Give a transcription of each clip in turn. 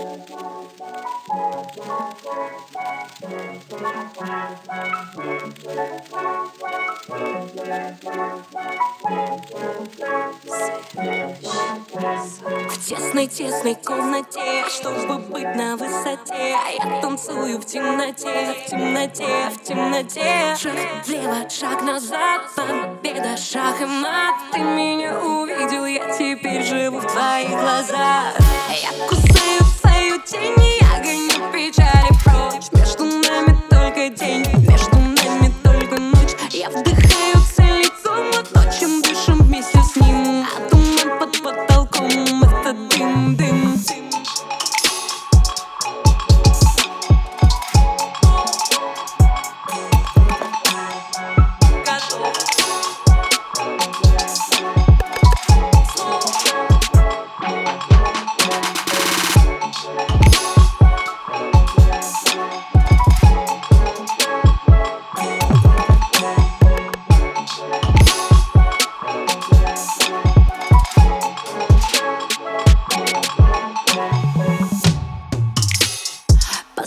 В тесной-тесной комнате, чтобы быть на высоте? Я танцую в темноте, в темноте, в темноте. Шаг влево, шаг назад, победа, шаг и мат. Ты меня увидел, я теперь живу в твоих глазах. Я кусаю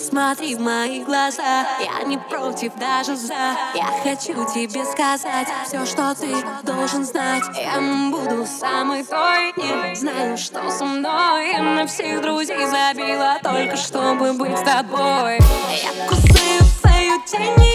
Посмотри в мои глаза, я не против, даже за. Я хочу тебе сказать все, что ты должен знать. Я буду самой той, не знаю, что со мной. Я на всех друзей забила только чтобы быть с тобой. Я кусаю твою тень,